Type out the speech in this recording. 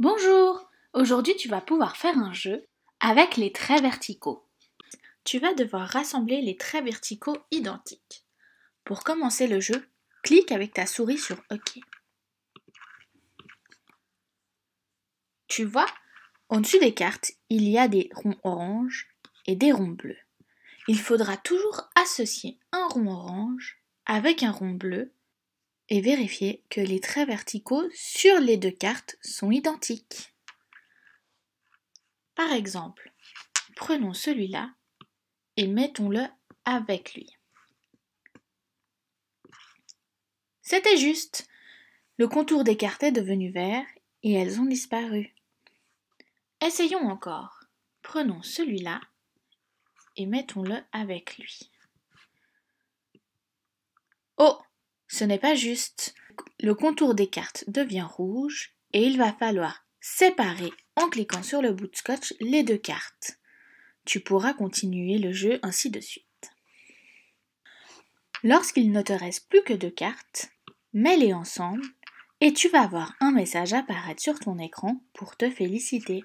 Bonjour Aujourd'hui tu vas pouvoir faire un jeu avec les traits verticaux. Tu vas devoir rassembler les traits verticaux identiques. Pour commencer le jeu, clique avec ta souris sur OK. Tu vois, au-dessus des cartes, il y a des ronds oranges et des ronds bleus. Il faudra toujours associer un rond orange avec un rond bleu et vérifier que les traits verticaux sur les deux cartes sont identiques. Par exemple, prenons celui-là et mettons-le avec lui. C'était juste. Le contour des cartes est devenu vert et elles ont disparu. Essayons encore. Prenons celui-là et mettons-le avec lui. Ce n'est pas juste. Le contour des cartes devient rouge et il va falloir séparer en cliquant sur le bout de scotch les deux cartes. Tu pourras continuer le jeu ainsi de suite. Lorsqu'il ne te reste plus que deux cartes, mets-les ensemble et tu vas voir un message apparaître sur ton écran pour te féliciter.